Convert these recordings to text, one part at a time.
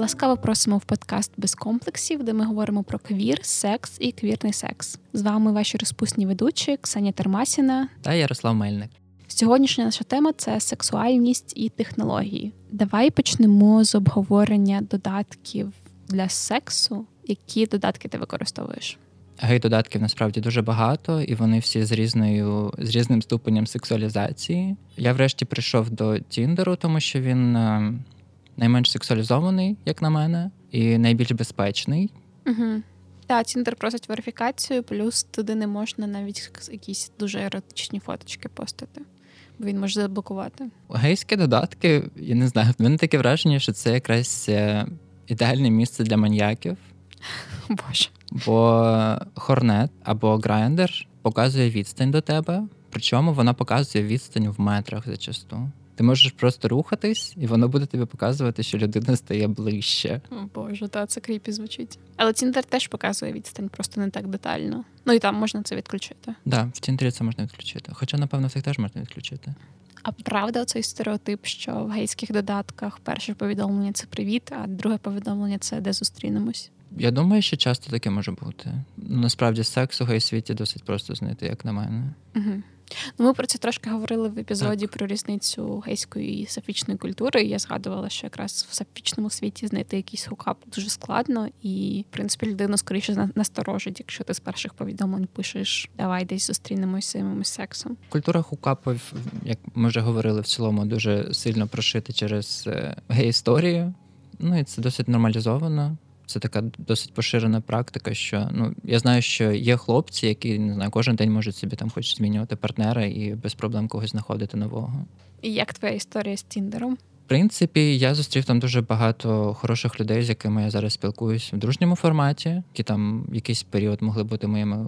Ласкаво просимо в подкаст без комплексів, де ми говоримо про квір, секс і квірний секс. З вами ваші розпусні ведучі Ксенія Термасіна та Ярослав Мельник. Сьогоднішня наша тема це сексуальність і технології. Давай почнемо з обговорення додатків для сексу. Які додатки ти використовуєш? Гей-додатків насправді дуже багато, і вони всі з різною з різним ступенем сексуалізації. Я врешті прийшов до Тіндеру, тому що він е, найменш сексуалізований, як на мене, і найбільш безпечний. Угу. Так, Tinder просить верифікацію, плюс туди не можна навіть якісь дуже еротичні фоточки постати, бо він може заблокувати. Гейські додатки, я не знаю, в мене таке враження, що це якраз е, ідеальне місце для маньяків. Боже. Бо Hornet або Grindr показує відстань до тебе, причому вона показує відстань в метрах зачасту. Ти можеш просто рухатись, і воно буде тобі показувати, що людина стає ближче. О, Боже, та це кріпі звучить. Але Тіндер теж показує відстань, просто не так детально. Ну і там можна це відключити. Так, да, в Тіндері це можна відключити. Хоча, напевно, в цих теж можна відключити. А правда, цей стереотип, що в гейських додатках перше повідомлення це привіт, а друге повідомлення це де зустрінемось. Я думаю, що часто таке може бути. Насправді секс у гей-світі досить просто знайти, як на мене. Угу. Ну, Ми про це трошки говорили в епізоді так. про різницю гейської і сафічної культури. Я згадувала, що якраз в сафічному світі знайти якийсь хукап дуже складно, і в принципі людину скоріше насторожить, якщо ти з перших повідомлень пишеш Давай десь зустрінемося займемось сексом. Культура хукапів, як ми вже говорили, в цілому дуже сильно прошита через е, гей-історію. Ну і це досить нормалізовано. Це така досить поширена практика. Що ну я знаю, що є хлопці, які не знаю, кожен день можуть собі там хочуть змінювати партнера і без проблем когось знаходити нового. І як твоя історія з Тіндером? В принципі, я зустрів там дуже багато хороших людей, з якими я зараз спілкуюсь в дружньому форматі, які там якийсь період могли бути моїми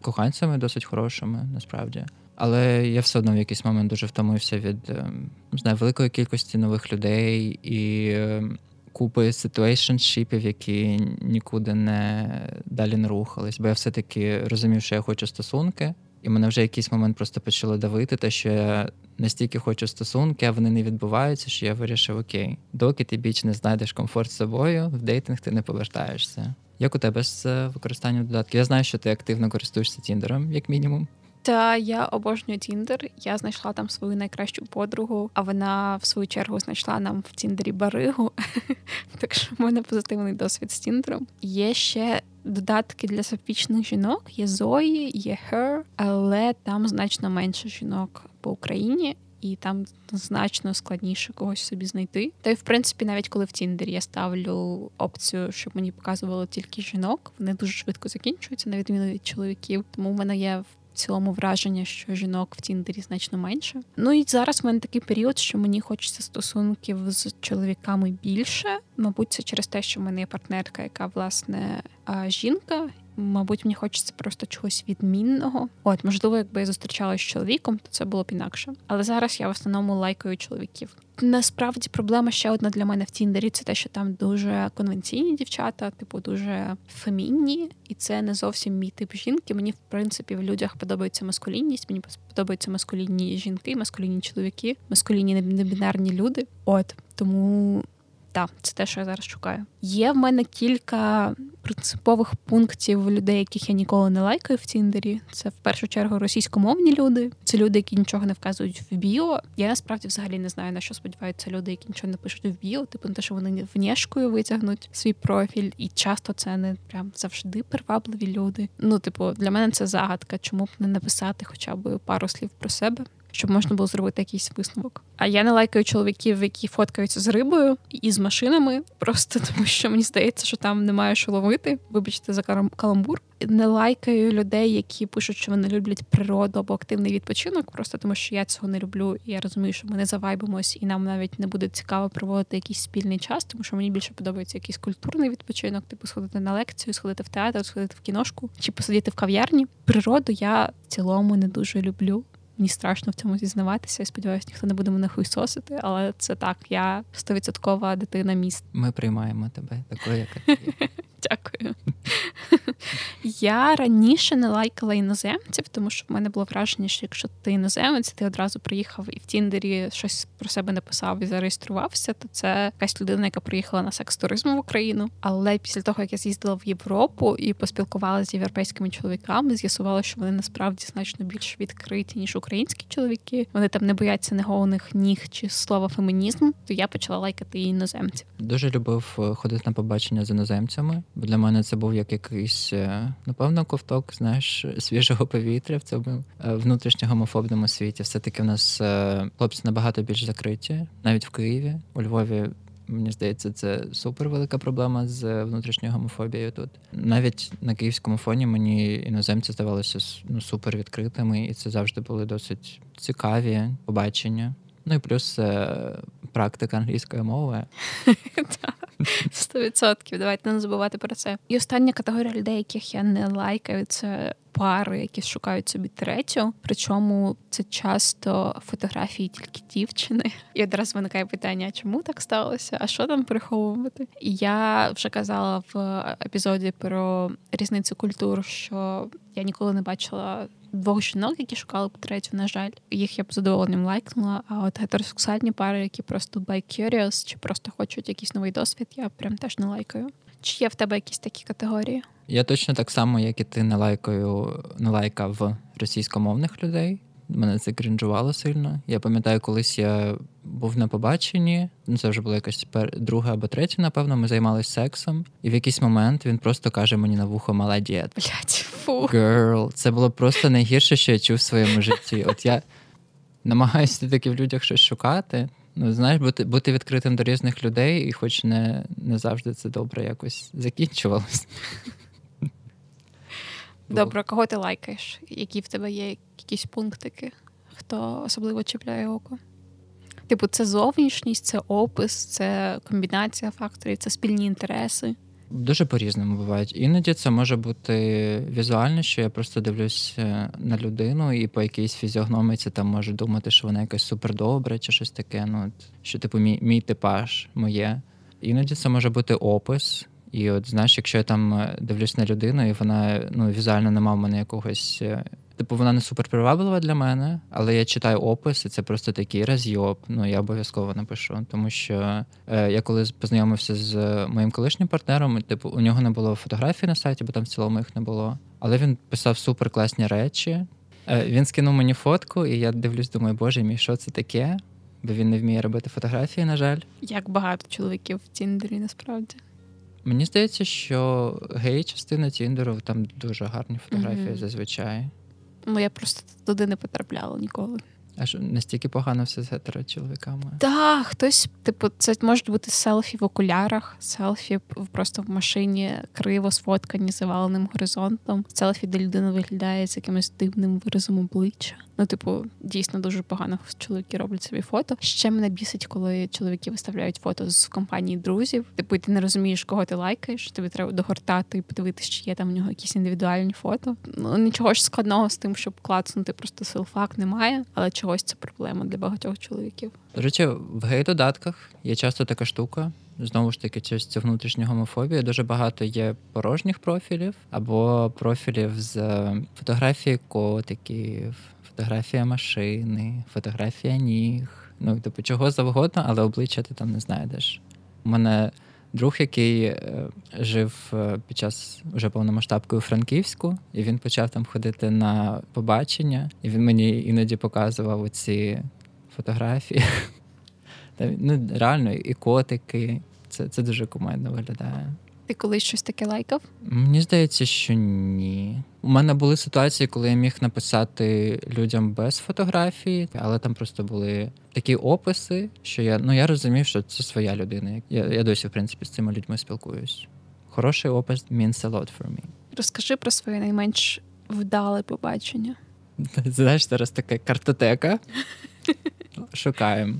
коханцями, досить хорошими, насправді. Але я все одно в якийсь момент дуже втомився від ем, не знаю, великої кількості нових людей і ем, купи ситуейшншіпів, які нікуди не далі не рухались. Бо я все-таки розумів, що я хочу стосунки, і мене вже якийсь момент просто почало давити, те, що я настільки хочу стосунки, а вони не відбуваються, що я вирішив: окей, доки ти біч не знайдеш комфорт з собою, в дейтинг ти не повертаєшся. Як у тебе з використанням додатків? Я знаю, що ти активно користуєшся Тіндером, як мінімум. Та я обожнюю Тіндер. Я знайшла там свою найкращу подругу, а вона в свою чергу знайшла нам в Тіндері баригу. Так що в мене позитивний досвід з Тіндером. Є ще додатки для сапічних жінок. Є Зої, є Her, але там значно менше жінок по Україні. І там значно складніше когось собі знайти. Та й в принципі, навіть коли в Тіндері я ставлю опцію, щоб мені показувало тільки жінок, вони дуже швидко закінчуються, на відміну від чоловіків. Тому в мене є цілому враження, що жінок в Тіндері значно менше. Ну і зараз в мене такий період, що мені хочеться стосунків з чоловіками більше. Мабуть, це через те, що в мене є партнерка, яка власне жінка. Мабуть, мені хочеться просто чогось відмінного. От, можливо, якби я зустрічалася з чоловіком, то це було б інакше. Але зараз я в основному лайкаю чоловіків. Насправді проблема ще одна для мене в Тіндері це те, що там дуже конвенційні дівчата, типу дуже фемінні, і це не зовсім мій тип жінки. Мені в принципі в людях подобається маскулінність. Мені подобаються маскулінні жінки, маскулінні чоловіки, маскулінні небінарні люди. От тому так, це те, що я зараз шукаю. Є в мене кілька принципових пунктів людей, яких я ніколи не лайкаю в Тіндері. Це в першу чергу російськомовні люди. Це люди, які нічого не вказують в біо. Я насправді взагалі не знаю на що сподіваються люди, які нічого не пишуть в біо. Типу на те, що вони внешкою витягнуть свій профіль, і часто це не прям завжди привабливі люди. Ну, типу, для мене це загадка, чому б не написати хоча б пару слів про себе щоб можна було зробити якийсь висновок. А я не лайкаю чоловіків, які фоткаються з рибою і з машинами, просто тому що мені здається, що там немає що ловити. Вибачте за каламбур. Не лайкаю людей, які пишуть, що вони люблять природу або активний відпочинок, просто тому що я цього не люблю. І я розумію, що ми не завайбимось, і нам навіть не буде цікаво проводити якийсь спільний час, тому що мені більше подобається якийсь культурний відпочинок, типу сходити на лекцію, сходити в театр, сходити в кіношку чи посидіти в кав'ярні. Природу я в цілому не дуже люблю. Мені страшно в цьому зізнаватися. Я сподіваюся, ніхто не буде мене хуйсосити, але це так. Я стовідсоткова дитина міст. Ми приймаємо тебе такою, яка ти. Дякую. Я раніше не лайкала іноземців, тому що в мене було враження, що якщо ти іноземець, ти одразу приїхав і в Тіндері щось про себе написав і зареєструвався, то це якась людина, яка приїхала на секс туризм в Україну. Але після того, як я з'їздила в Європу і поспілкувалася з європейськими чоловіками, з'ясувала, що вони насправді значно більш відкриті ніж українські чоловіки. Вони там не бояться неговних ніг чи слова фемінізм. То я почала лайкати іноземців. Дуже любив е, ходити на побачення з іноземцями, бо для мене це був як якийсь е, напевно ковток, знаєш, свіжого повітря в цьому е, внутрішньо гомофобному світі. Все таки в нас хлопці набагато більш закриті, навіть в Києві, у Львові. Мені здається, це супер велика проблема з внутрішньою гомофобією тут. Навіть на київському фоні мені іноземці здавалися ну, супер відкритими, і це завжди були досить цікаві побачення. Ну і плюс практика англійської мови. Сто відсотків. Давайте не забувати про це. І остання категорія людей, яких я не лайкаю, це пари, які шукають собі третю. Причому це часто фотографії тільки дівчини. І одразу виникає питання: чому так сталося? А що там приховувати? І я вже казала в епізоді про різницю культур, що я ніколи не бачила двох жінок, які шукали б третю, на жаль, їх я б задоволенням лайкнула. А от гетеросексуальні пари, які просто by curious, чи просто хочуть якийсь новий досвід, я прям теж не лайкаю. Чи є в тебе якісь такі категорії? Я точно так само, як і ти не лайкаю, не лайкав російськомовних людей. Мене це крінжувало сильно. Я пам'ятаю, колись я був на побаченні. Ну це вже було якась друга або третя, напевно. Ми займалися сексом, і в якийсь момент він просто каже мені на вухо молодець. Блять, фу. Girl. Це було просто найгірше, що я чув в своєму житті. От я намагаюся таки в людях щось шукати. Ну, знаєш, бути бути відкритим до різних людей, і хоч не не завжди це добре якось закінчувалось. Добре, кого ти лайкаєш? Які в тебе є якісь пунктики? Хто особливо чіпляє око? Типу, це зовнішність, це опис, це комбінація факторів, це спільні інтереси. Дуже по-різному бувають. Іноді це може бути візуально, що я просто дивлюсь е, на людину, і по якійсь фізіогномиці там можу думати, що вона якась супердобра чи щось таке. Ну, Що, типу, мій мій типаж моє. Іноді це може бути опис. І от знаєш, якщо я там е, дивлюсь на людину, і вона ну, візуально нема в мене якогось е, Типу, вона не супер приваблива для мене, але я читаю опис, і це просто такий розйоб. Ну я обов'язково напишу. Тому що е, я коли познайомився з моїм колишнім партнером, типу, у нього не було фотографій на сайті, бо там в цілому їх не було. Але він писав супер класні речі. Е, він скинув мені фотку, і я дивлюсь, думаю, боже мій, що це таке? Бо він не вміє робити фотографії, на жаль. Як багато чоловіків в Тіндері насправді. Мені здається, що гей-частина Тіндеру там дуже гарні фотографії mm-hmm. зазвичай. Ну я просто туди не потрапляла ніколи. А що настільки погано все з чоловіками? Так, хтось, типу, це можуть бути селфі в окулярах, селфі просто в машині криво сфоткані заваленим горизонтом, селфі, де людина виглядає з якимось дивним виразом обличчя. Ну, типу, дійсно дуже погано чоловіки роблять собі фото. Ще мене бісить, коли чоловіки виставляють фото з компанії друзів. Типу, ти не розумієш, кого ти лайкаєш. Тобі треба догортати і подивитися, чи є там у нього якісь індивідуальні фото. Ну нічого ж складного з тим, щоб клацнути просто селфак немає, але чогось це проблема для багатьох чоловіків. До речі, в гей-додатках є часто така штука. Знову ж таки, через цю внутрішню гомофобію дуже багато є порожніх профілів або профілів з фотографії котиків, фотографія машини, фотографія ніг. Ну, типу, чого завгодно, але обличчя ти там не знайдеш. У мене друг, який е, жив е, під час уже повномасштабки у Франківську, і він почав там ходити на побачення, і він мені іноді показував оці фотографії. Ну, Реально, і котики. Це це дуже кумедно виглядає. Ти колись щось таке лайкав? Мені здається, що ні. У мене були ситуації, коли я міг написати людям без фотографії, але там просто були такі описи, що я ну я розумів, що це своя людина. Я я досі, в принципі, з цими людьми спілкуюсь. Хороший опис means a lot for me. Розкажи про своє найменш вдале побачення. Знаєш, зараз така картотека. Шукаємо.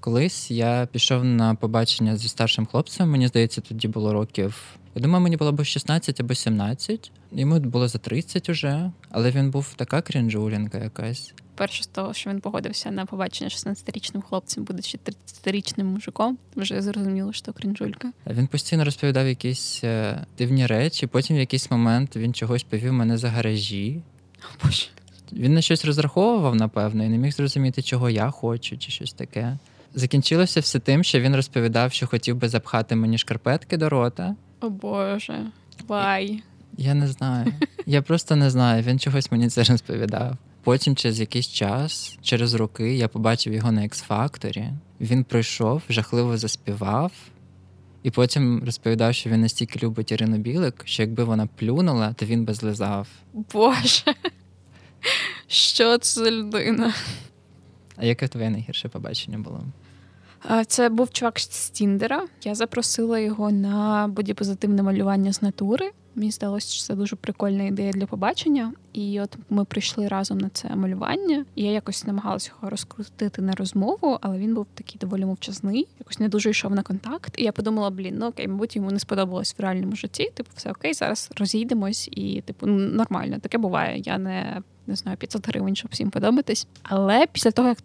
Колись я пішов на побачення зі старшим хлопцем. Мені здається, тоді було років Я думаю, мені було б 16 або 17. Йому було за 30 уже, але він був така крінжулінка якась. Перше з того, що він погодився на побачення 16-річним хлопцем, будучи 30-річним мужиком, вже зрозуміло, що крінжулька. Він постійно розповідав якісь е, дивні речі. Потім в якийсь момент він чогось повів мене за гаражі. О, Боже. Він на щось розраховував, напевно, і не міг зрозуміти, чого я хочу, чи щось таке. Закінчилося все тим, що він розповідав, що хотів би запхати мені шкарпетки до рота. О Боже. Вай. Я не знаю. Я просто не знаю. Він чогось мені це розповідав. Потім, через якийсь час, через роки, я побачив його на X-Factor. Він прийшов, жахливо заспівав, і потім розповідав, що він настільки любить Ірину Білик, що якби вона плюнула, то він би злизав. Боже. Що це за людина? А яке твоє найгірше побачення було? Це був чувак з Тіндера. Я запросила його на бодіпозитивне малювання з натури. Мені здалося, що це дуже прикольна ідея для побачення. І от ми прийшли разом на це малювання. І я якось намагалася його розкрутити на розмову, але він був такий доволі мовчазний, якось не дуже йшов на контакт. І я подумала, блін, ну окей, мабуть, йому не сподобалось в реальному житті. Типу, все окей, зараз розійдемось, і типу ну, нормально. Таке буває. Я не не знаю 500 гривень, щоб всім подобатись. Але після того, як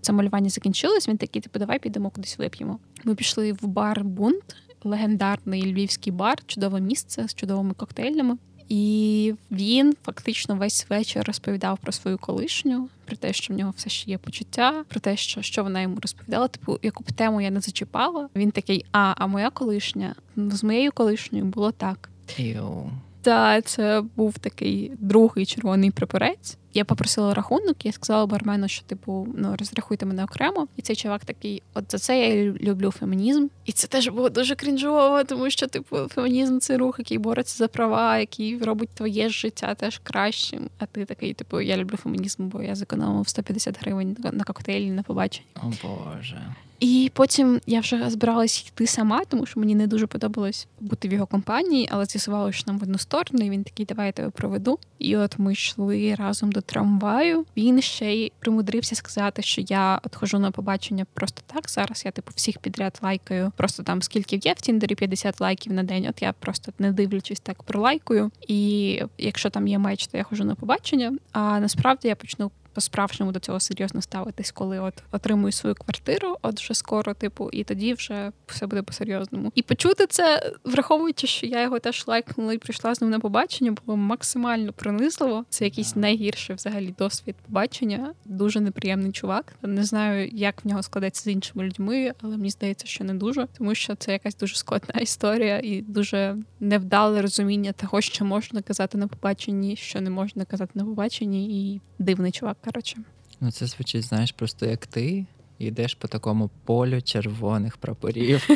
це малювання закінчилось, він такий, типу, давай підемо кудись вип'ємо. Ми пішли в бар Бунт, легендарний львівський бар, чудове місце з чудовими коктейлями. І він фактично весь вечір розповідав про свою колишню, про те, що в нього все ще є почуття, про те, що що вона йому розповідала. Типу, яку б тему я не зачіпала. Він такий: а, а моя колишня з моєю колишньою було так. Йоу. Та це був такий другий червоний прапорець. Я попросила рахунок, я сказала бармену, що типу ну розрахуйте мене окремо. І цей чувак такий: от за це я люблю фемінізм. І це теж було дуже крінжово, тому що, типу, фемінізм це рух, який бореться за права, який робить твоє життя теж кращим. А ти такий, типу, я люблю фемінізм, бо я зекономив 150 гривень на коктейлі на побачення. О Боже. І потім я вже збиралась йти сама, тому що мені не дуже подобалось бути в його компанії, але з'ясувалося, що нам в одну сторону. і Він такий, давай я тебе проведу. І от ми йшли разом до трамваю. Він ще й примудрився сказати, що я от хожу на побачення просто так. Зараз я типу всіх підряд лайкаю. Просто там скільки є в Тіндері 50 лайків на день. От я просто не дивлячись так пролайкую. І якщо там є меч, то я хожу на побачення. А насправді я почну по-справжньому до цього серйозно ставитись, коли от отримую свою квартиру, от вже скоро, типу, і тоді вже все буде по-серйозному. І почути це, враховуючи, що я його теж лайкнула і прийшла з ним на побачення, було максимально пронизливо. Це якийсь найгірший взагалі досвід побачення. Дуже неприємний чувак. Не знаю, як в нього складеться з іншими людьми, але мені здається, що не дуже, тому що це якась дуже складна історія і дуже невдале розуміння того, що можна казати на побаченні, що не можна казати на побаченні, і дивний чувак. Коротше. Ну, це звучить, знаєш, просто як ти йдеш по такому полю червоних прапорів.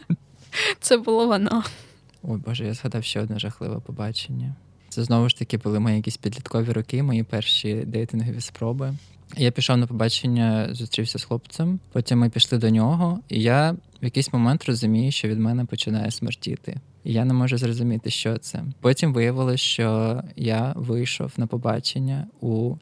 Це було воно. Ой, Боже, я згадав ще одне жахливе побачення. Це знову ж таки були мої якісь підліткові роки, мої перші дейтингові спроби. Я пішов на побачення, зустрівся з хлопцем. Потім ми пішли до нього, і я в якийсь момент розумію, що від мене починає смертіти. І я не можу зрозуміти, що це. Потім виявилося, що я вийшов на побачення у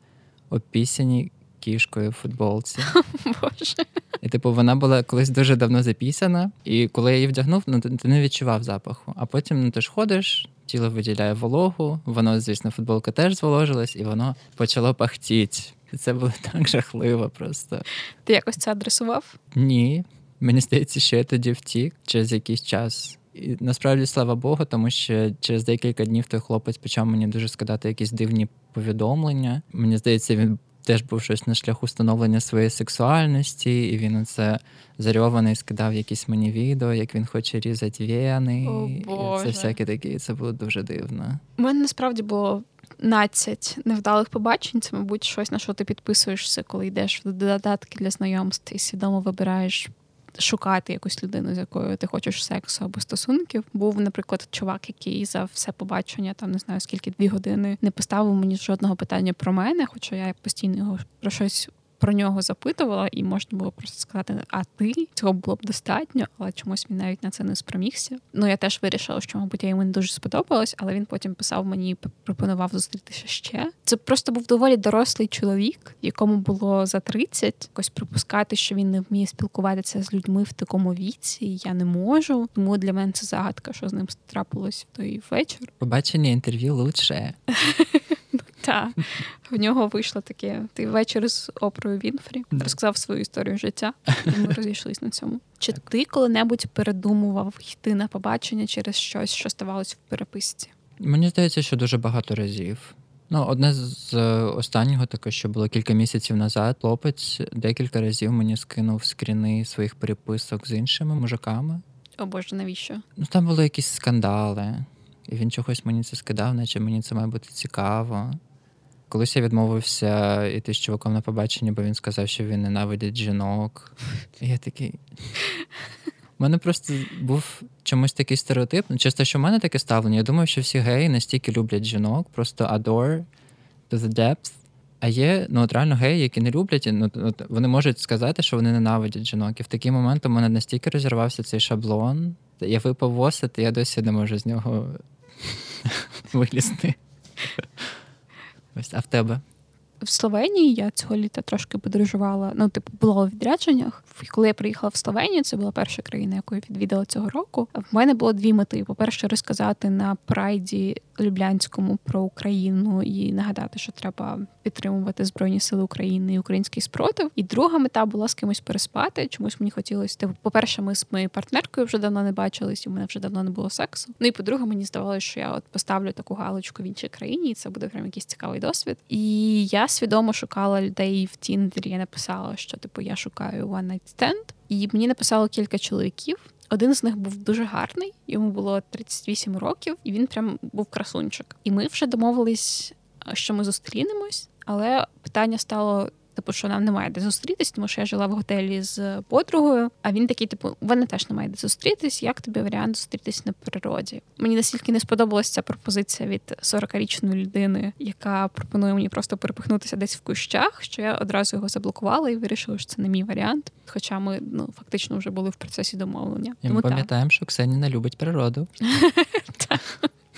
опісяній кішкою в футболці. Боже. І типу, вона була колись дуже давно запісана, і коли я її вдягнув, ну ти не відчував запаху. А потім ну, ти ж ходиш, тіло виділяє вологу, воно, звісно, футболка теж зволожилась, і воно почало пахтіти. І це було так жахливо просто. Ти якось це адресував? Ні. Мені здається, що я тоді втік через якийсь час. І насправді, слава Богу, тому що через декілька днів той хлопець почав мені дуже скидати якісь дивні повідомлення. Мені здається, він теж був щось на шляху встановлення своєї сексуальності, і він оце зарьований скидав якісь мені відео, як він хоче різати вени. О. І Це всяке таке. Це було дуже дивно. У мене насправді було. 15 невдалих побачень, це, мабуть, щось на що ти підписуєшся, коли йдеш в додатки для знайомств і свідомо вибираєш шукати якусь людину, з якою ти хочеш сексу або стосунків. Був, наприклад, чувак, який за все побачення, там не знаю скільки дві години не поставив мені жодного питання про мене, хоча я постійно його про щось про нього запитувала, і можна було просто сказати, а ти цього було б достатньо, але чомусь він навіть на це не спромігся. Ну я теж вирішила, що мабуть я йому не дуже сподобалась, але він потім писав мені, пропонував зустрітися ще. Це просто був доволі дорослий чоловік, якому було за 30. Якось припускати, що він не вміє спілкуватися з людьми в такому віці. Я не можу. Тому для мене це загадка, що з ним трапилось в той вечір. Побачення інтерв'ю лучше. Так, в нього вийшло таке ти вечір з Опрою Вінфрі, розказав свою історію життя, і ми розійшлися на цьому. Чи ти коли-небудь передумував йти на побачення через щось, що ставалось в переписці? Мені здається, що дуже багато разів. Ну, одне з останнього таке, що було кілька місяців назад. Хлопець декілька разів мені скинув скріни своїх переписок з іншими мужиками. О Боже, навіщо? Ну там були якісь скандали, і він чогось мені це скидав, наче мені це має бути цікаво. Колись я відмовився йти з чуваком на побачення, бо він сказав, що він ненавидить жінок. І я такий. У мене просто був чомусь такий стереотип. Ну, Часто, що в мене таке ставлення. Я думаю, що всі геї настільки люблять жінок, просто adore to the depth. А є ну, от реально геї, які не люблять, ну, от, вони можуть сказати, що вони ненавидять жінок. І в такий момент у мене настільки розірвався цей шаблон. Я випав восити, я досі не можу з нього вилізти. Ось, а в тебе? В Словенії я цього літа трошки подорожувала. Ну, типу, було в відрядженнях. Коли я приїхала в Словенію, це була перша країна, яку я відвідала цього року. В мене було дві мети: по-перше, розказати на прайді Люблянському про Україну і нагадати, що треба підтримувати Збройні Сили України і український спротив. І друга мета була з кимось переспати. Чомусь мені хотілося. Типу, по-перше, ми з моєю партнеркою вже давно не бачились, і в мене вже давно не було сексу. Ну і по-друге, мені здавалося, що я от поставлю таку галочку в іншій країні, і це буде прям якийсь цікавий досвід. І я свідомо шукала людей в Тіндері. Я написала, що типу я шукаю one night stand. І мені написало кілька чоловіків. Один з них був дуже гарний, йому було 38 років, і він прям був красунчик. І ми вже домовились, що ми зустрінемось, але питання стало типу, що нам немає де зустрітись, тому що я жила в готелі з подругою. А він такий, типу, мене теж немає де зустрітись. Як тобі варіант зустрітись на природі? Мені настільки не сподобалася ця пропозиція від 40-річної людини, яка пропонує мені просто перепихнутися десь в кущах, що я одразу його заблокувала і вирішила, що це не мій варіант. Хоча ми ну фактично вже були в процесі домовлення. І Ми пам'ятаємо, що Ксеніна любить природу.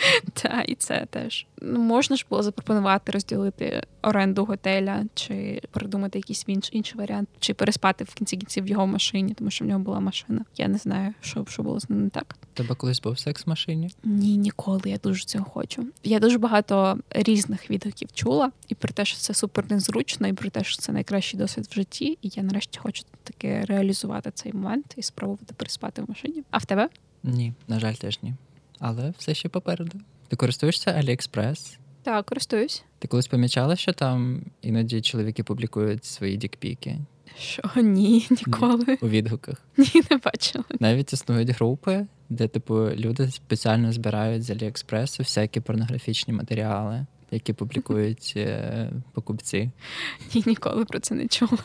Та, і це теж. Ну, Можна ж було запропонувати розділити оренду готеля, чи придумати якийсь інший варіант, чи переспати в кінці кінців в його машині, тому що в нього була машина. Я не знаю, що що було з ним не так. Тебе колись був секс в машині? Ні, ніколи. Я дуже цього хочу. Я дуже багато різних відгуків чула, і про те, що це супер незручно, і про те, що це найкращий досвід в житті. І я нарешті хочу таки реалізувати цей момент і спробувати переспати в машині. А в тебе? Ні, на жаль, теж ні але все ще попереду. Ти користуєшся AliExpress? Так, користуюсь. Ти колись помічала, що там іноді чоловіки публікують свої дікпіки? Що ні, ніколи. У відгуках? Ні, не бачила. Навіть існують групи, де, типу, люди спеціально збирають з Аліекспресу всякі порнографічні матеріали, які публікують е, покупці. Ні, ніколи про це не чула.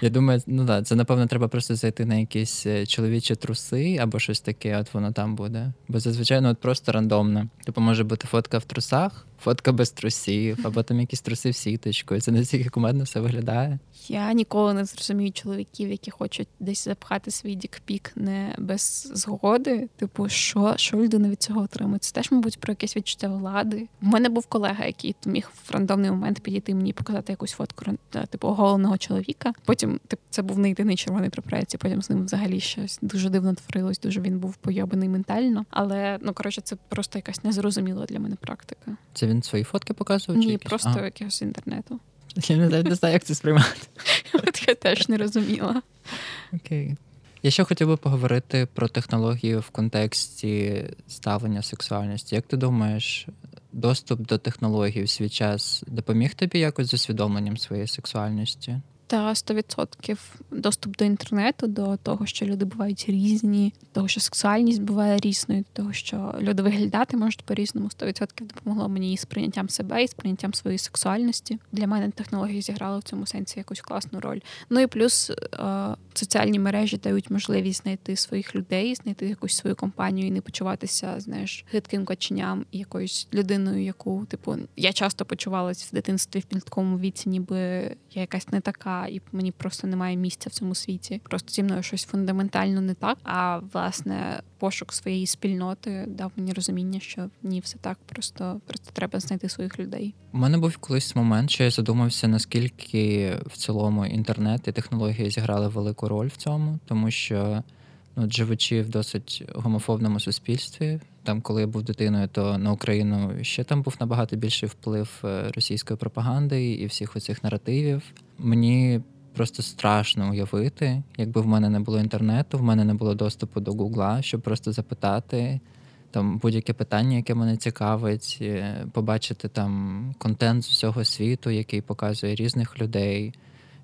Я думаю, ну так, це напевно треба просто зайти на якісь е, чоловічі труси або щось таке, от воно там буде. Бо зазвичай ну, от просто рандомно. Типу може бути фотка в трусах, фотка без трусів, або там якісь труси в сіточку. Це настільки кумедно все виглядає. Я ніколи не зрозумію чоловіків, які хочуть десь запхати свій дікпік не без згоди. Типу, що що людина від цього отримує? Це теж, мабуть, про якесь відчуття влади. У мене був колега, який міг в рандомний момент підійти мені і показати якусь фотку типу оголеного чоловіка. Потім типу, це був не єдиний червоний прапорець, і Потім з ним взагалі щось дуже дивно творилось. Дуже він був пойобаний ментально. Але ну коротше, це просто якась незрозуміла для мене практика. Це він свої фотки показував? Ні, чи просто ага. якогось інтернету. Я не, не знаю, як це сприймати. От я теж не розуміла. Окей. Я ще хотів би поговорити про технологію в контексті ставлення сексуальності. Як ти думаєш, доступ до технологій в свій час допоміг тобі якось з усвідомленням своєї сексуальності? Та 100% доступ до інтернету, до того, що люди бувають різні, того, що сексуальність буває різною, того, що люди виглядати можуть по-різному, 100% допомогло мені і з прийняттям себе, і з прийняттям своєї сексуальності. Для мене технології зіграли в цьому сенсі якусь класну роль. Ну і плюс е, соціальні мережі дають можливість знайти своїх людей, знайти якусь свою компанію і не почуватися, знаєш, гидким коченям і якоюсь людиною, яку, типу, я часто почувалася в дитинстві в підлітковому віці, ніби я якась не така, і мені просто немає місця в цьому світі. Просто зі мною щось фундаментально не так. А власне пошук своєї спільноти дав мені розуміння, що ні, все так, просто просто треба знайти своїх людей. У мене був колись момент, що я задумався, наскільки в цілому інтернет і технології зіграли велику роль в цьому, тому що ну, живучи в досить гомофобному суспільстві, там, коли я був дитиною, то на Україну ще там був набагато більший вплив е, російської пропаганди і всіх оцих наративів. Мені просто страшно уявити, якби в мене не було інтернету, в мене не було доступу до Гугла, щоб просто запитати там будь-яке питання, яке мене цікавить, е, побачити там контент з усього світу, який показує різних людей,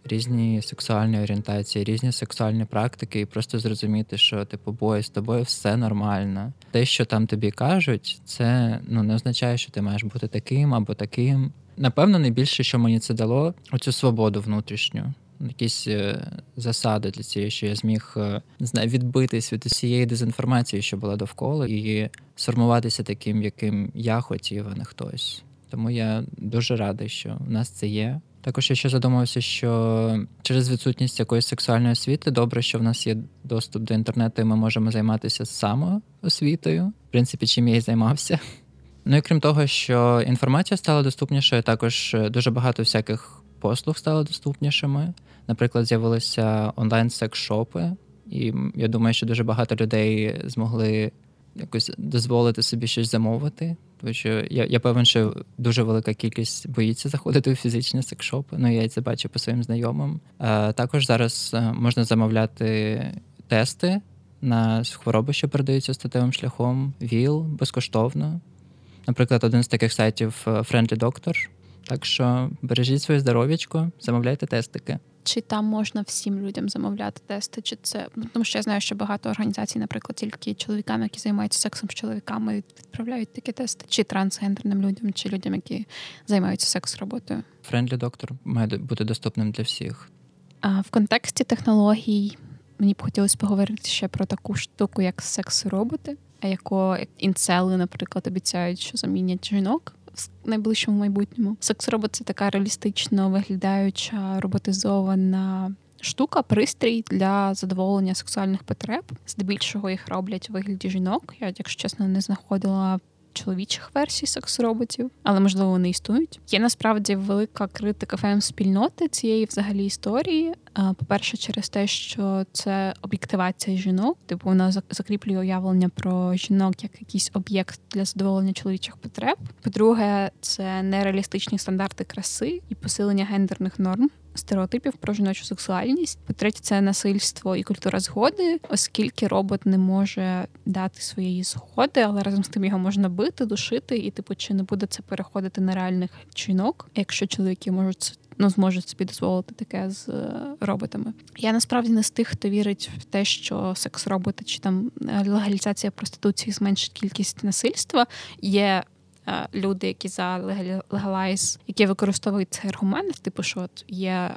різні сексуальні орієнтації, різні сексуальні практики, і просто зрозуміти, що типу, бой, з тобою все нормально. Те, що там тобі кажуть, це ну не означає, що ти маєш бути таким або таким. Напевно, найбільше, що мені це дало, оцю свободу внутрішню якісь е, засади для цієї, що я зміг е, не знаю, відбитись від усієї дезінформації, що була довкола, і сформуватися таким, яким я хотів, а не хтось. Тому я дуже радий, що в нас це є. Також я ще задумався, що через відсутність якоїсь сексуальної освіти добре, що в нас є доступ до інтернету, і ми можемо займатися самоосвітою. В принципі, чим я і займався. Ну і крім того, що інформація стала доступнішою, також е, дуже багато всяких послуг стало доступнішими. Наприклад, з'явилися онлайн-секс-шопи, і я думаю, що дуже багато людей змогли якось дозволити собі щось замовити. Тому що я я певен, що дуже велика кількість боїться заходити у фізичні секшопи. Ну я це бачу по своїм знайомим. А, Також зараз е, можна замовляти тести на хвороби, що передаються статевим шляхом, ВІЛ безкоштовно. Наприклад, один з таких сайтів е, Friendly Doctor. Так що бережіть своє здоров'ячко, замовляйте тестики. Чи там можна всім людям замовляти тести? Чи це ну, тому, що я знаю, що багато організацій, наприклад, тільки чоловікам, які займаються сексом з чоловіками, відправляють такі тести, чи трансгендерним людям, чи людям, які займаються секс роботою? Френдлі доктор має бути доступним для всіх. А в контексті технологій мені б хотілося поговорити ще про таку штуку, як секс-роботи, а яко інцели, наприклад, обіцяють, що замінять жінок в найближчому майбутньому. Секс-робот це така реалістично виглядаюча роботизована. Штука, пристрій для задоволення сексуальних потреб. Здебільшого їх роблять у вигляді жінок. Я, якщо чесно, не знаходила чоловічих версій секс-роботів, але можливо вони існують. Є насправді велика критика фем-спільноти цієї взагалі історії. По-перше, через те, що це об'єктивація жінок, типу вона закріплює уявлення про жінок як якийсь об'єкт для задоволення чоловічих потреб. По-друге, це нереалістичні стандарти краси і посилення гендерних норм стереотипів про жіночу сексуальність. По-третє, це насильство і культура згоди, оскільки робот не може дати своєї згоди, але разом з тим його можна бити, душити, і типу, чи не буде це переходити на реальних жінок, якщо чоловіки можуть ну, зможуть собі дозволити таке з е, роботами. Я насправді не з тих, хто вірить в те, що секс-роботи чи там легалізація проституції зменшить кількість насильства. Є люди, які за легалайз, які використовують цей аргумент, типу, що от є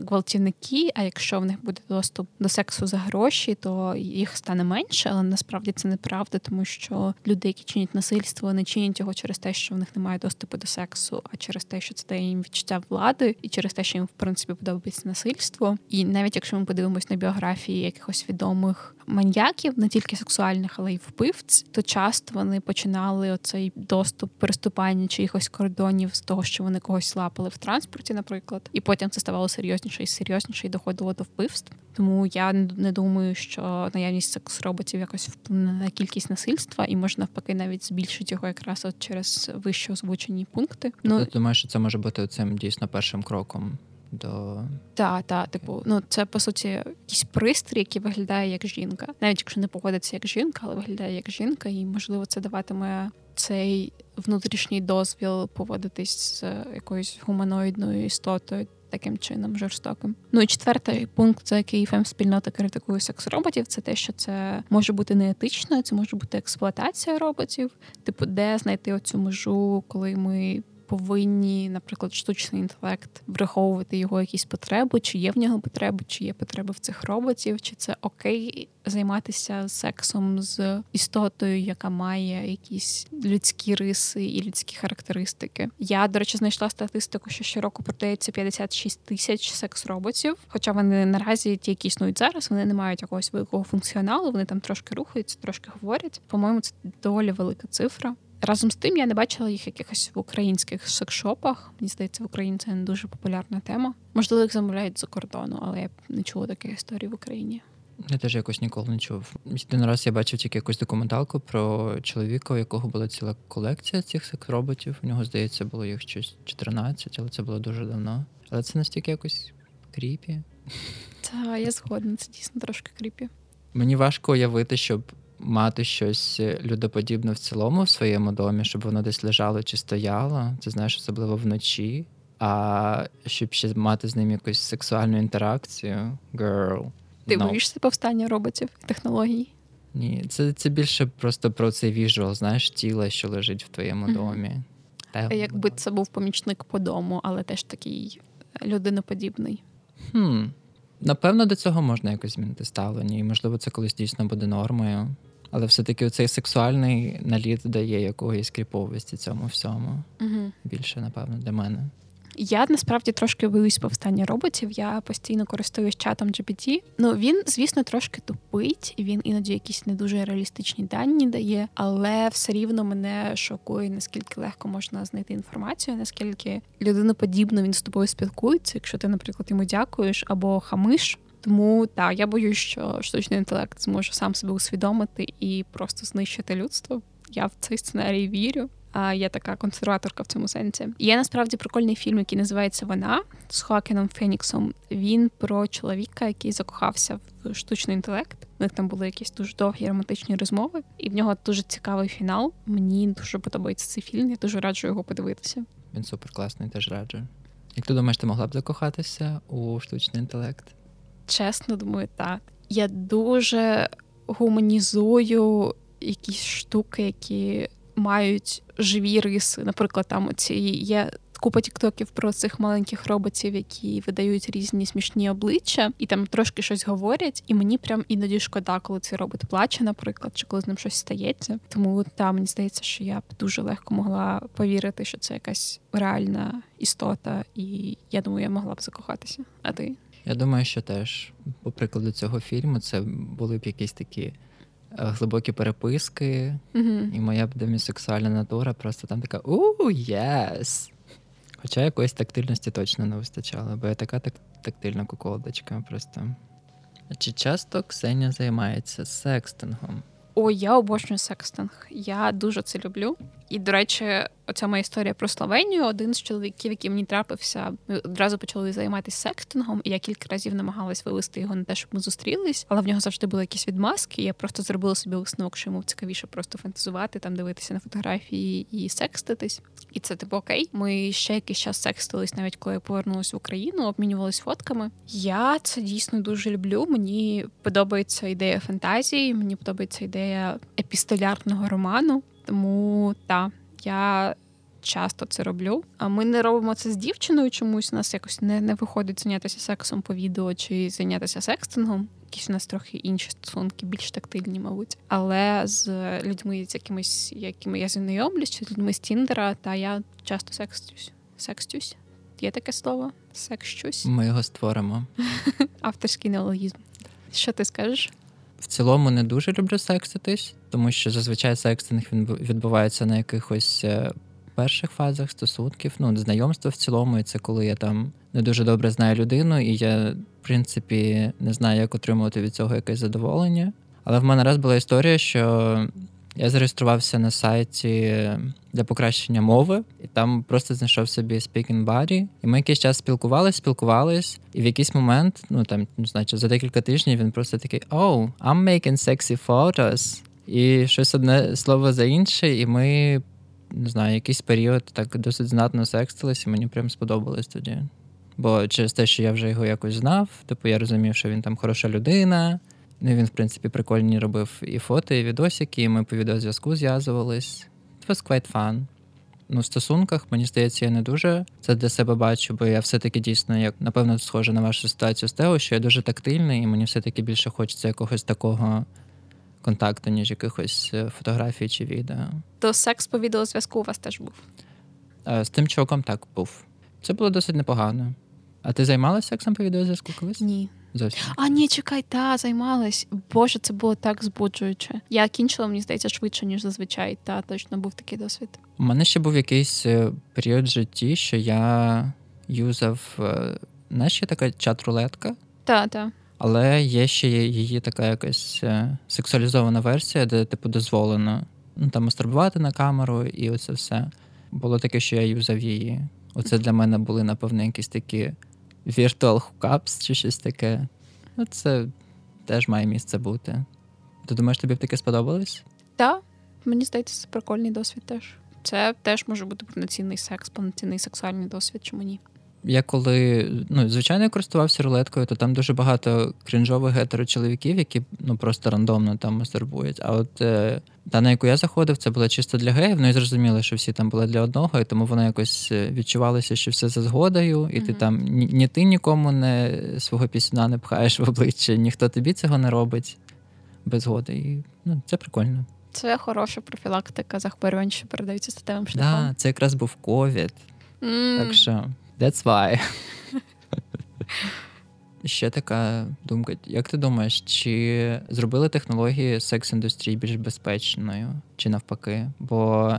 гвалтівники, а якщо в них буде доступ до сексу за гроші, то їх стане менше, але насправді це неправда, тому що люди, які чинять насильство, не чинять його через те, що в них немає доступу до сексу, а через те, що це дає їм відчуття влади, і через те, що їм в принципі подобається насильство. І навіть якщо ми подивимось на біографії якихось відомих маньяків, не тільки сексуальних, але й вбивць, то часто вони починали оцей доступ переступання чиїхось кордонів з того, що вони когось лапали в транспорті, наприклад, і потім це ставало серйозніше і серйозніше і доходило до вбивств. Тому я не думаю, що наявність секс-роботів якось вплине на кількість насильства, і може навпаки навіть збільшить його якраз от через вище озвучені пункти. Тобто, ну думаю, що це може бути цим дійсно першим кроком до Так, так, типу, ну це по суті якийсь пристрій, який виглядає як жінка, навіть якщо не поводиться як жінка, але виглядає як жінка, і можливо це даватиме цей внутрішній дозвіл поводитись з якоюсь гуманоїдною істотою. Таким чином жорстоким. Ну і четвертий пункт, за який фем-спільнота критикує секс роботів, це те, що це може бути неетично, це може бути експлуатація роботів. Типу, де знайти оцю межу, коли ми повинні, наприклад, штучний інтелект враховувати його якісь потреби, чи є в нього потреби, чи є потреби в цих роботів, чи це окей займатися сексом з істотою, яка має якісь людські риси і людські характеристики. Я, до речі, знайшла статистику, що щороку продається 56 тисяч секс-роботів. Хоча вони наразі ті, які існують зараз, вони не мають якогось великого функціоналу, вони там трошки рухаються, трошки говорять. По-моєму, це доволі велика цифра. Разом з тим я не бачила їх якихось в українських секшопах. Мені здається, в Україні це не дуже популярна тема. Можливо, їх замовляють за кордону, але я не чула таких історій в Україні. Я теж якось ніколи не чув. Один раз я бачив тільки якусь документалку про чоловіка, у якого була ціла колекція цих секс-роботів. У нього, здається, було їх щось 14, але це було дуже давно. Але це настільки якось кріпі. Та я згодна, це дійсно трошки кріпі. Мені важко уявити, щоб мати щось людоподібне в цілому в своєму домі, щоб воно десь лежало чи стояло. Це знаєш, особливо вночі. А щоб ще мати з ним якусь сексуальну інтеракцію, girl. Ти no. боїшся повстання роботів і технологій? Ні, це це більше просто про цей віжуал, знаєш, тіла, що лежить в твоєму mm-hmm. домі. А Якби це був помічник по дому, але теж такий людиноподібний. Хм. Напевно, до цього можна якось змінити ставлення, і можливо, це колись дійсно буде нормою. Але все-таки цей сексуальний наліт дає якоїсь кріповості цьому всьому. Угу. Більше, напевно, для мене. Я насправді трошки боюсь повстання роботів. Я постійно користуюсь чатом GPT. Ну він, звісно, трошки тупить, і він іноді якісь не дуже реалістичні дані дає, але все рівно мене шокує, наскільки легко можна знайти інформацію, наскільки людиноподібно він з тобою спілкується, якщо ти, наприклад, йому дякуєш або хамиш. Тому так, я боюсь, що штучний інтелект зможе сам себе усвідомити і просто знищити людство. Я в цей сценарій вірю. А я така консерваторка в цьому сенсі. Є насправді прикольний фільм, який називається Вона з Хоакіном Феніксом. Він про чоловіка, який закохався в штучний інтелект. У них там були якісь дуже довгі романтичні розмови, і в нього дуже цікавий фінал. Мені дуже подобається цей фільм. Я дуже раджу його подивитися. Він супер класний, теж раджу. Як ти думаєш, ти могла б закохатися у штучний інтелект? Чесно, думаю, так. Я дуже гуманізую якісь штуки, які мають живі риси. Наприклад, там ці є. Купа тіктоків про цих маленьких роботів, які видають різні смішні обличчя, і там трошки щось говорять. І мені прям іноді шкода, коли цей робот плаче, наприклад, чи коли з ним щось стається. Тому там мені здається, що я б дуже легко могла повірити, що це якась реальна істота, і я думаю, я могла б закохатися. А ти? Я думаю, що теж по прикладу цього фільму це були б якісь такі. Е, глибокі переписки, uh-huh. і моя демісексуальна натура просто там така у єс. Хоча якоїсь тактильності точно не вистачало, бо я така так, тактильна куколдочка просто. Чи часто Ксеня займається секстингом? Ой, я обожнюю секстинг. Я дуже це люблю. І, до речі, оця моя історія про Словенію. Один з чоловіків, який мені трапився, ми одразу почали займатися секстингом, і я кілька разів намагалась вивести його на те, щоб ми зустрілись, але в нього завжди були якісь відмазки. І я просто зробила собі висновок, що йому цікавіше просто фантазувати, там дивитися на фотографії і секститись. І це типу окей. Ми ще якийсь час секстились, навіть коли я повернулася в Україну, обмінювались фотками. Я це дійсно дуже люблю. Мені подобається ідея фантазії, мені подобається ідея епістолярного роману. Тому так, я часто це роблю. А ми не робимо це з дівчиною чомусь. У нас якось не не виходить зайнятися сексом по відео чи зайнятися секстингом. Якісь у нас трохи інші стосунки, більш тактильні, мабуть. Але з людьми, з якимись, якими я знайомлюсь, чи з людьми з Тіндера, та я часто секстюсь. Секстюсь? Є таке слово? Секщусь? Ми його створимо. Авторський неологізм. Що ти скажеш? В цілому не дуже люблю секситись, тому що зазвичай секстинг він відбувається на якихось е, перших фазах стосунків, ну, знайомство в цілому, і це коли я там не дуже добре знаю людину, і я, в принципі, не знаю, як отримувати від цього якесь задоволення. Але в мене раз була історія, що я зареєструвався на сайті для покращення мови, і там просто знайшов собі speaking buddy. І ми якийсь час спілкувались, спілкувались, і в якийсь момент, ну там не знаю, за декілька тижнів він просто такий: Oh, I'm making sexy photos. І щось одне слово за інше, і ми не знаю, якийсь період так досить знатно секстились, і мені прям сподобалось тоді. Бо через те, що я вже його якось знав, типу я розумів, що він там хороша людина. Ну, він, в принципі, прикольні робив і фото, і відосики, і ми по відеозв'язку зв'язувались. It was quite fun. ну, в стосунках, мені здається, я не дуже це для себе бачу, бо я все-таки дійсно, як напевно, схоже на вашу ситуацію з Тео, що я дуже тактильний, і мені все-таки більше хочеться якогось такого контакту, ніж якихось е, фотографій чи відео. То секс по відеозв'язку у вас теж був? З тим чуваком так був. Це було досить непогано. А ти займалася сексом по відеозв'язку колись? Ні. Зовсім. А ні, чекай, та займалась. Боже, це було так збуджуюче. Я кінчила, мені здається, швидше, ніж зазвичай. Та точно був такий досвід. У мене ще був якийсь е, період в житті, що я юзав е, знаєш, є така чат-рулетка. Та, та. Але є ще її така якась е, сексуалізована версія, де типу дозволено ну, там мастурбувати на камеру, і оце все. Було таке, що я юзав її. Оце для мене були, напевно, якісь такі virtual hookups чи щось таке. Ну, це теж має місце бути. Ти думаєш, тобі б таке сподобалось? Так, мені здається, це прикольний досвід теж. Це теж може бути повноцінний секс, повноцінний сексуальний досвід, чому ні? Я коли ну, звичайно користувався рулеткою, то там дуже багато крінжових гетерочоловіків, які ну просто рандомно там мастурбують. А от е, та, на яку я заходив, це була чисто для геїв. Ну і зрозуміло, що всі там були для одного, і тому воно якось е, відчувалося, що все за згодою, і mm-hmm. ти там ні, ні ти нікому не свого пісюна не пхаєш в обличчя, ніхто тобі цього не робить без згоди. І ну, це прикольно. Це хороша профілактика захворювань, що передаються статевим шляхом. Да, Це якраз був ковід. Mm. Так що. That's why. Ще така думка. Як ти думаєш, чи зробили технології секс-індустрії більш безпечною, чи навпаки? Бо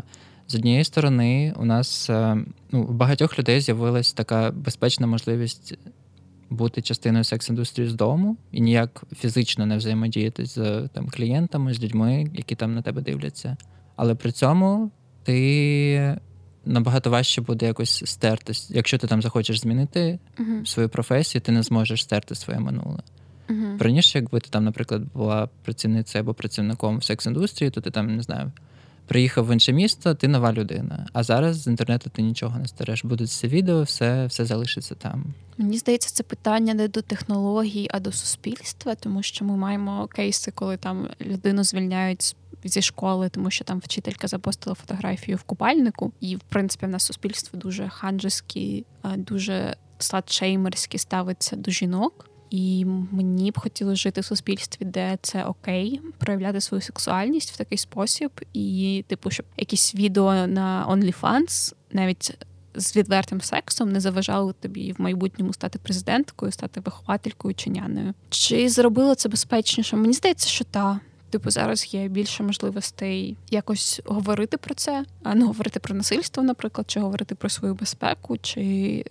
з однієї сторони, у нас е, ну, у багатьох людей з'явилася така безпечна можливість бути частиною секс-індустрії з дому і ніяк фізично не взаємодіяти з там, клієнтами, з людьми, які там на тебе дивляться. Але при цьому ти набагато важче буде якось стертись. Якщо ти там захочеш змінити uh-huh. свою професію, ти не зможеш стерти своє минуле. Uh-huh. Раніше, якби ти там, наприклад, була працівницею або працівником в секс-індустрії, то ти там не знаю. Приїхав в інше місто, ти нова людина. А зараз з інтернету ти нічого не стареш. Будуть все відео, все все залишиться там. Мені здається, це питання не до технологій, а до суспільства, тому що ми маємо кейси, коли там людину звільняють зі школи, тому що там вчителька запостила фотографію в купальнику, і в принципі в нас суспільство дуже ханджеське, дуже сладшеймерськи ставиться до жінок. І мені б хотілося жити в суспільстві, де це окей, проявляти свою сексуальність в такий спосіб, і, типу, щоб якісь відео на OnlyFans навіть з відвертим сексом не заважало тобі в майбутньому стати президенткою, стати вихователькою чи няною. Чи зробило це безпечніше? Мені здається, що так. Типу, зараз є більше можливостей якось говорити про це, а не говорити про насильство, наприклад, чи говорити про свою безпеку, чи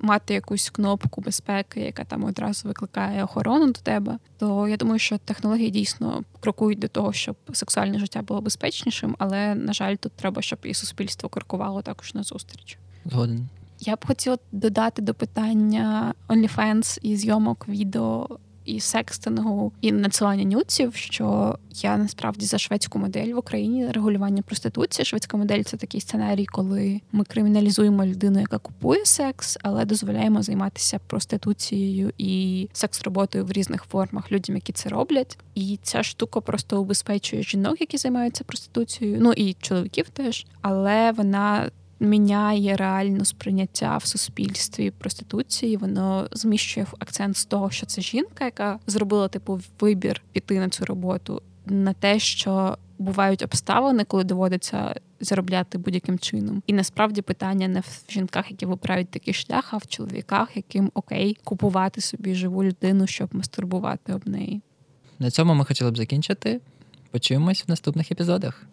мати якусь кнопку безпеки, яка там одразу викликає охорону до тебе. То я думаю, що технології дійсно крокують до того, щоб сексуальне життя було безпечнішим, але на жаль, тут треба, щоб і суспільство крокувало також на зустріч. Згоден. Я б хотіла додати до питання OnlyFans і зйомок відео і секстингу, і надсилання нюців, що я насправді за шведську модель в Україні регулювання проституції. Шведська модель це такий сценарій, коли ми криміналізуємо людину, яка купує секс, але дозволяємо займатися проституцією і секс-роботою в різних формах людям, які це роблять. І ця штука просто убезпечує жінок, які займаються проституцією, ну і чоловіків теж, але вона міняє реально сприйняття в суспільстві проституції. Воно зміщує акцент з того, що це жінка, яка зробила типу вибір піти на цю роботу, на те, що бувають обставини, коли доводиться заробляти будь-яким чином. І насправді питання не в жінках, які вибирають такий шлях, а в чоловіках, яким окей купувати собі живу людину, щоб мастурбувати об неї. На цьому ми хотіли б закінчити. Почуємось в наступних епізодах.